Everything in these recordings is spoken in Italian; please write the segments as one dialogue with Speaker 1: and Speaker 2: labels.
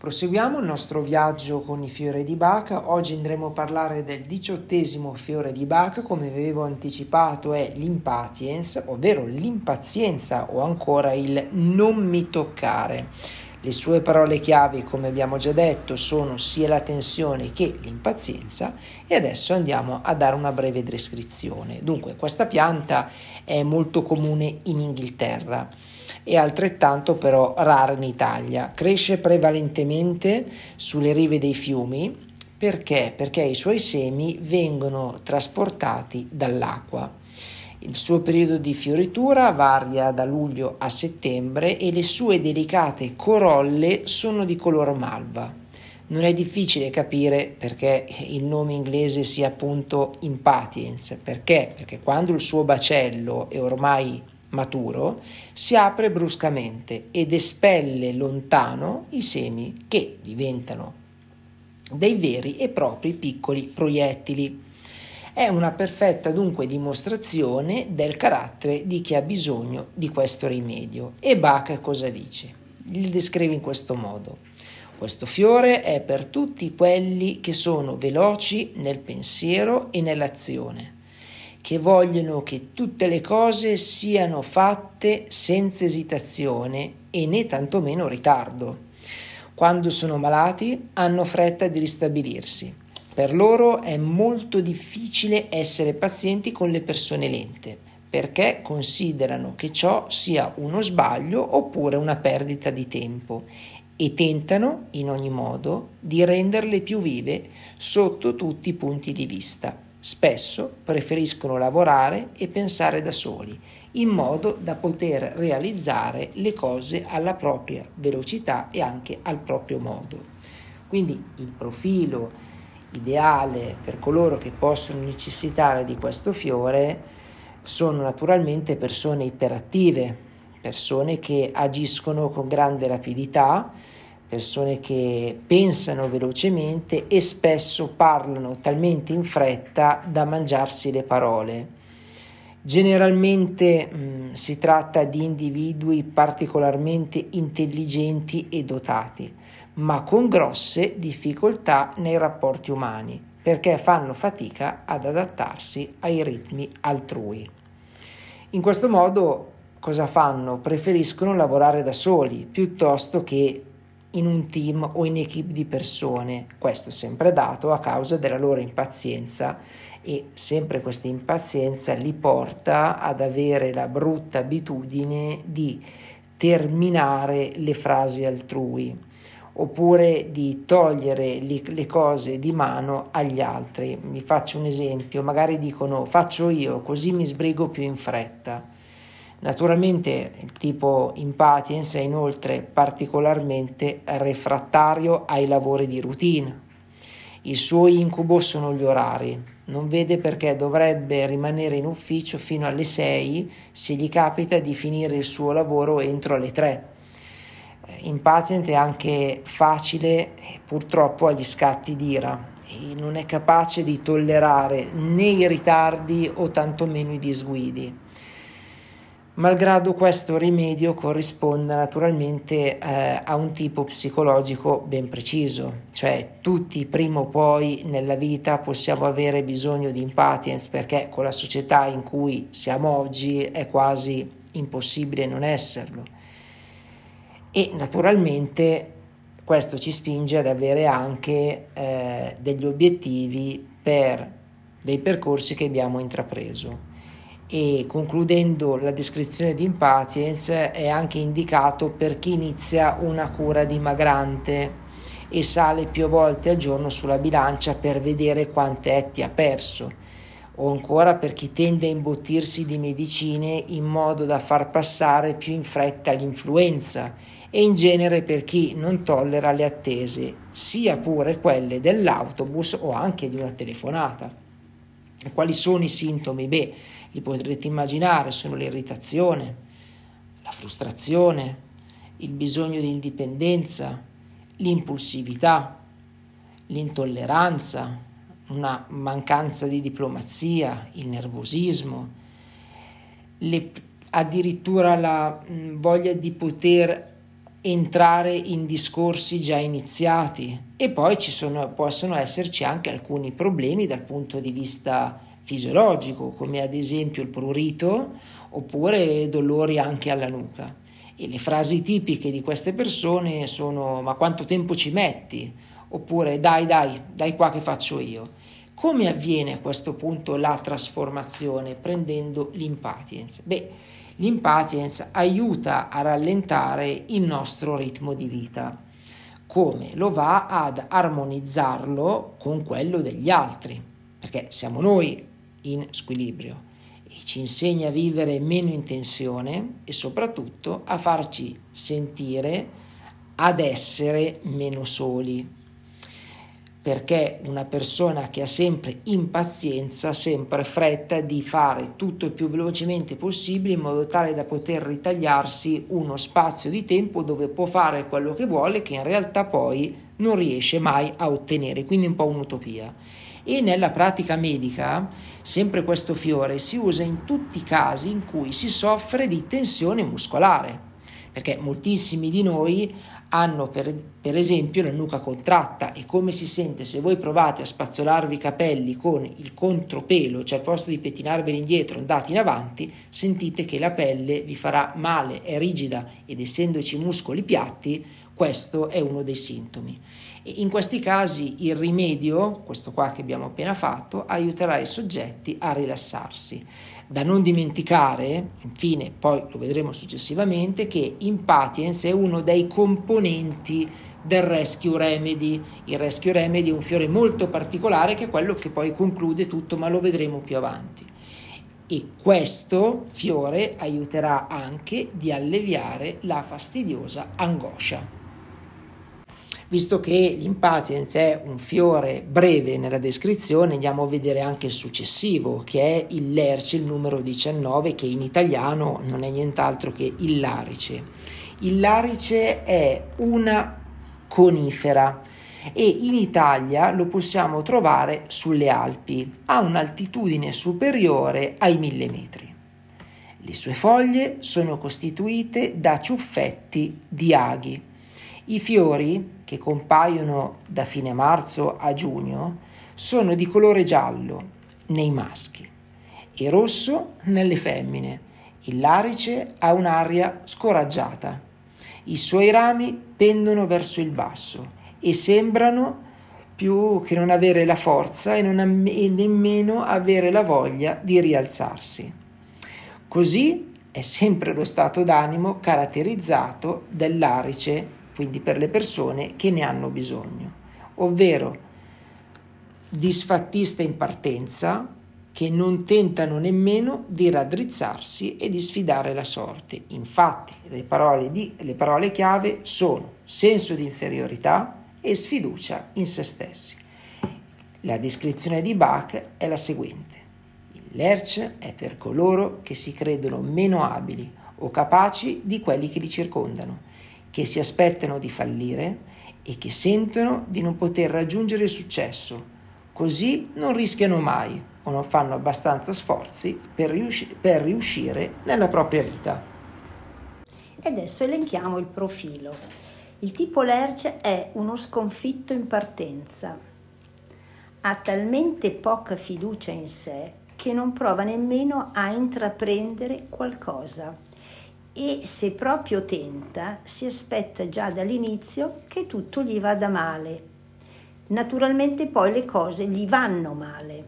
Speaker 1: Proseguiamo il nostro viaggio con i fiori di Bach. Oggi andremo a parlare del diciottesimo fiore di Bach, come avevo anticipato è l'impatience, ovvero l'impazienza o ancora il non mi toccare. Le sue parole chiave, come abbiamo già detto, sono sia la tensione che l'impazienza e adesso andiamo a dare una breve descrizione. Dunque, questa pianta è molto comune in Inghilterra e altrettanto però rara in Italia. Cresce prevalentemente sulle rive dei fiumi perché? Perché i suoi semi vengono trasportati dall'acqua. Il suo periodo di fioritura varia da luglio a settembre e le sue delicate corolle sono di color malva. Non è difficile capire perché il nome inglese sia appunto impatience, perché? Perché quando il suo bacello è ormai maturo, si apre bruscamente ed espelle lontano i semi che diventano dei veri e propri piccoli proiettili. È una perfetta dunque dimostrazione del carattere di chi ha bisogno di questo rimedio. E Bach cosa dice? Il descrive in questo modo. Questo fiore è per tutti quelli che sono veloci nel pensiero e nell'azione che vogliono che tutte le cose siano fatte senza esitazione e né tantomeno ritardo. Quando sono malati hanno fretta di ristabilirsi. Per loro è molto difficile essere pazienti con le persone lente, perché considerano che ciò sia uno sbaglio oppure una perdita di tempo e tentano in ogni modo di renderle più vive sotto tutti i punti di vista Spesso preferiscono lavorare e pensare da soli, in modo da poter realizzare le cose alla propria velocità e anche al proprio modo. Quindi il profilo ideale per coloro che possono necessitare di questo fiore sono naturalmente persone iperattive, persone che agiscono con grande rapidità, persone che pensano velocemente e spesso parlano talmente in fretta da mangiarsi le parole. Generalmente mh, mm, si tratta di individui particolarmente intelligenti e dotati, ma con grosse difficoltà nei rapporti umani, perché fanno fatica ad adattarsi ai ritmi altrui. In questo modo cosa fanno? Preferiscono lavorare da soli piuttosto che in un team o in equip di persone, questo sempre dato a causa della loro impazienza e sempre questa impazienza li porta ad avere la brutta abitudine di terminare le frasi altrui oppure di togliere le, cose di mano agli altri. Vi faccio un esempio, magari dicono faccio io così mi sbrigo più in fretta. Naturalmente il tipo impatiens è inoltre particolarmente refrattario ai lavori di routine. Il suo incubo sono gli orari. Non vede perché dovrebbe rimanere in ufficio fino alle 6 se gli capita di finire il suo lavoro entro le 3. Impatient è anche facile purtroppo agli scatti d'ira non è capace di tollerare né i ritardi o tantomeno i disguidi malgrado questo rimedio corrisponda naturalmente eh, a un tipo psicologico ben preciso, cioè tutti prima o poi nella vita possiamo avere bisogno di impatience perché con la società in cui siamo oggi è quasi impossibile non esserlo. E naturalmente questo ci spinge ad avere anche eh, degli obiettivi per dei percorsi che abbiamo intrapreso e concludendo la descrizione di impatience è anche indicato per chi inizia una cura dimagrante e sale più volte al giorno sulla bilancia per vedere quante etti ha perso o ancora per chi tende a imbottirsi di medicine in modo da far passare più in fretta l'influenza e in genere per chi non tollera le attese, sia pure quelle dell'autobus o anche di una telefonata. Quali sono i sintomi? Beh, li potrete immaginare, sono l'irritazione, la frustrazione, il bisogno di indipendenza, l'impulsività, l'intolleranza, una mancanza di diplomazia, il nervosismo, le, addirittura la voglia di poter entrare in discorsi già iniziati. E poi ci sono, possono esserci anche alcuni problemi dal punto di vista fisiologico, come ad esempio il prurito oppure dolori anche alla nuca. E le frasi tipiche di queste persone sono ma quanto tempo ci metti? Oppure dai dai, dai qua che faccio io. Come avviene a questo punto la trasformazione prendendo l'impatience? Beh, l'impatience aiuta a rallentare il nostro ritmo di vita. Come? Lo va ad armonizzarlo con quello degli altri, perché siamo noi in squilibrio ci insegna a vivere meno in tensione e soprattutto a farci sentire ad essere meno soli. Perché una persona che ha sempre impazienza, sempre fretta di fare tutto il più velocemente possibile in modo tale da poter ritagliarsi uno spazio di tempo dove può fare quello che vuole che in realtà poi non riesce mai a ottenere, quindi un po' un'utopia. E nella pratica medica Sempre questo fiore si usa in tutti i casi in cui si soffre di tensione muscolare, perché moltissimi di noi hanno per, per, esempio la nuca contratta e come si sente se voi provate a spazzolarvi i capelli con il contropelo, cioè al posto di pettinarveli indietro andate in avanti, sentite che la pelle vi farà male, è rigida ed essendoci muscoli piatti, questo è uno dei sintomi. In questi casi il rimedio, questo qua che abbiamo appena fatto, aiuterà i soggetti a rilassarsi. Da non dimenticare, infine, poi lo vedremo successivamente, che Impatience è uno dei componenti del Rescue Remedy. Il Rescue Remedy è un fiore molto particolare che è quello che poi conclude tutto, ma lo vedremo più avanti. E questo fiore aiuterà anche di alleviare la fastidiosa angoscia. Visto che l'impatience è un fiore breve nella descrizione, andiamo a vedere anche il successivo, che è il lerce, il numero 19, che in italiano non è nient'altro che il larice. Il larice è una conifera e in Italia lo possiamo trovare sulle Alpi, a un'altitudine superiore ai 1000 metri. Le sue foglie sono costituite da ciuffetti di aghi. I fiori che compaiono da fine marzo a giugno sono di colore giallo nei maschi e rosso nelle femmine. Il larice ha un'aria scoraggiata. I suoi rami pendono verso il basso e sembrano più che non avere la forza e, am- e nemmeno avere la voglia di rialzarsi. Così è sempre lo stato d'animo caratterizzato dell'arice quindi per le persone che ne hanno bisogno, ovvero disfattiste in partenza che non tentano nemmeno di raddrizzarsi e di sfidare la sorte. Infatti le parole, di, le parole chiave sono senso di inferiorità e sfiducia in se stessi. La descrizione di Bach è la seguente. Il lerch è per coloro che si credono meno abili o capaci di quelli che li circondano che si aspettano di fallire e che sentono di non poter raggiungere il successo, così non rischiano mai o non fanno abbastanza sforzi per, riusci- per riuscire nella propria vita.
Speaker 2: E adesso elenchiamo il profilo. Il tipo Lerce è uno sconfitto in partenza. Ha talmente poca fiducia in sé che non prova nemmeno a intraprendere qualcosa e se proprio tenta si aspetta già dall'inizio che tutto gli vada male. Naturalmente poi le cose gli vanno male,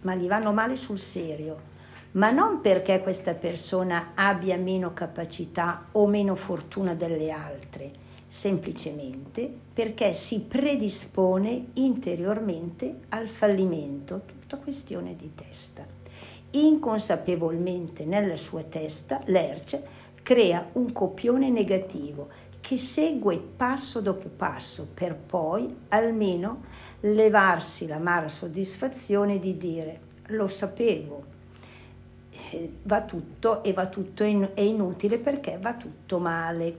Speaker 2: ma gli vanno male sul serio, ma non perché questa persona abbia meno capacità o meno fortuna delle altre, semplicemente perché si predispone interiormente al fallimento, tutta questione di testa. Inconsapevolmente nella sua testa l'Erce crea un copione negativo che segue passo dopo passo per poi almeno levarsi l'amara soddisfazione di dire lo sapevo. Eh, va tutto e va tutto è inutile perché va tutto male.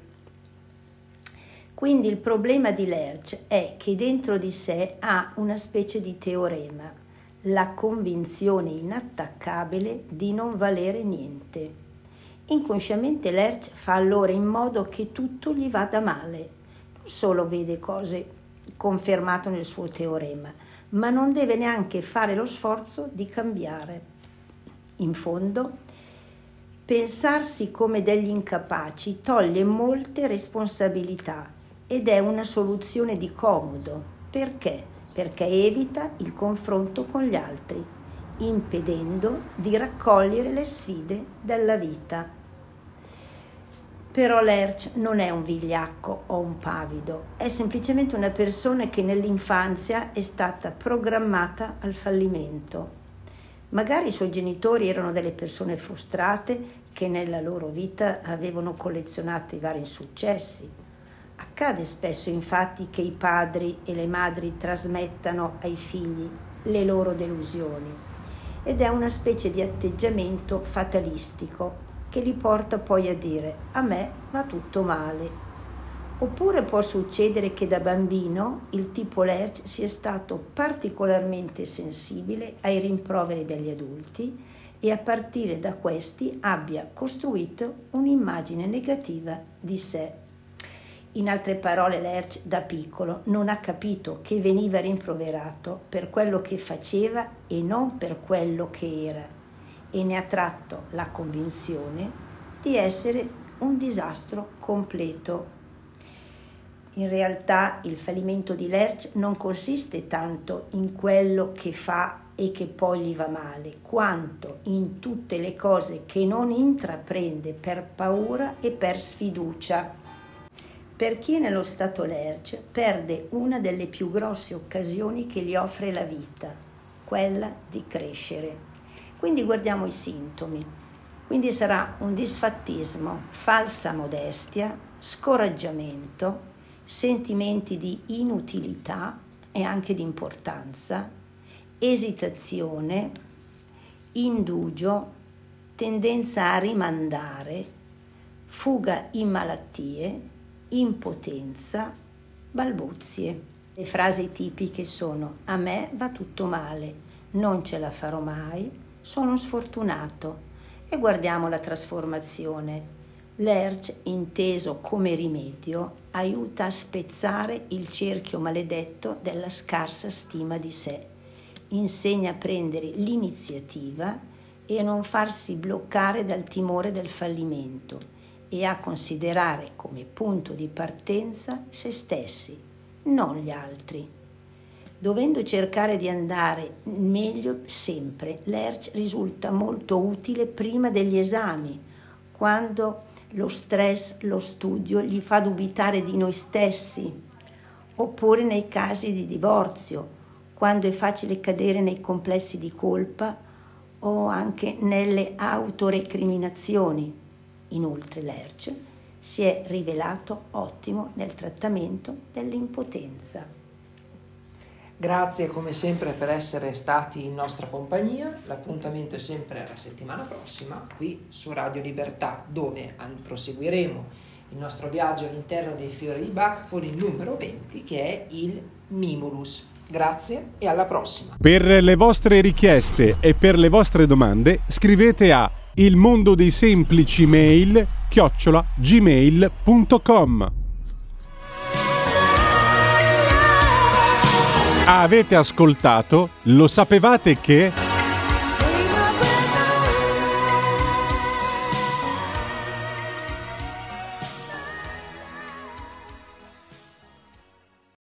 Speaker 2: Quindi il problema di Lerch è che dentro di sé ha una specie di teorema, la convinzione inattaccabile di non valere niente. Inconsciamente Lerch fa allora in modo che tutto gli vada male. Non solo vede cose confermate nel suo teorema, ma non deve neanche fare lo sforzo di cambiare. In fondo, pensarsi come degli incapaci toglie molte responsabilità ed è una soluzione di comodo. Perché? Perché evita il confronto con gli altri, impedendo di raccogliere le sfide della vita. Però Lerch non è un vigliacco o un pavido, è semplicemente una persona che nell'infanzia è stata programmata al fallimento. Magari i suoi genitori erano delle persone frustrate che nella loro vita avevano collezionato i vari insuccessi. Accade spesso infatti che i padri e le madri trasmettano ai figli le loro delusioni ed è una specie di atteggiamento fatalistico che li porta poi a dire a me va tutto male. Oppure può succedere che da bambino il tipo Lerch sia stato particolarmente sensibile ai rimproveri degli adulti e a partire da questi abbia costruito un'immagine negativa di sé. In altre parole, Lerch da piccolo non ha capito che veniva rimproverato per quello che faceva e non per quello che era e ne ha tratto la convinzione di essere un disastro completo. In realtà il fallimento di Lerch non consiste tanto in quello che fa e che poi gli va male, quanto in tutte le cose che non intraprende per paura e per sfiducia. Per chi è nello stato Lerch perde una delle più grosse occasioni che gli offre la vita, quella di crescere. Quindi guardiamo i sintomi. Quindi sarà un disfattismo, falsa modestia, scoraggiamento, sentimenti di inutilità e anche di importanza, esitazione, indugio, tendenza a rimandare, fuga in malattie, impotenza, balbuzie. Le frasi tipiche sono a me va tutto male, non ce la farò mai, sono sfortunato. E guardiamo la trasformazione. L'ERC, inteso come rimedio, aiuta a spezzare il cerchio maledetto della scarsa stima di sé. Insegna a prendere l'iniziativa e a non farsi bloccare dal timore del fallimento e a considerare come punto di partenza se stessi, non gli altri. Dovendo cercare di andare meglio sempre, l'ERC risulta molto utile prima degli esami, quando lo stress, lo studio gli fa dubitare di noi stessi, oppure nei casi di divorzio, quando è facile cadere nei complessi di colpa o anche nelle autorecriminazioni. Inoltre l'ERC si è rivelato ottimo nel trattamento dell'impotenza.
Speaker 1: Grazie come sempre per essere stati in nostra compagnia. L'appuntamento è sempre la settimana prossima qui su Radio Libertà dove proseguiremo il nostro viaggio all'interno dei fiori di Bach con il numero 20 che è il Mimulus. Grazie e alla prossima.
Speaker 3: Per le vostre richieste e per le vostre domande scrivete a il mondo dei semplici mail chiocciola gmail.com Avete ascoltato? Lo sapevate che...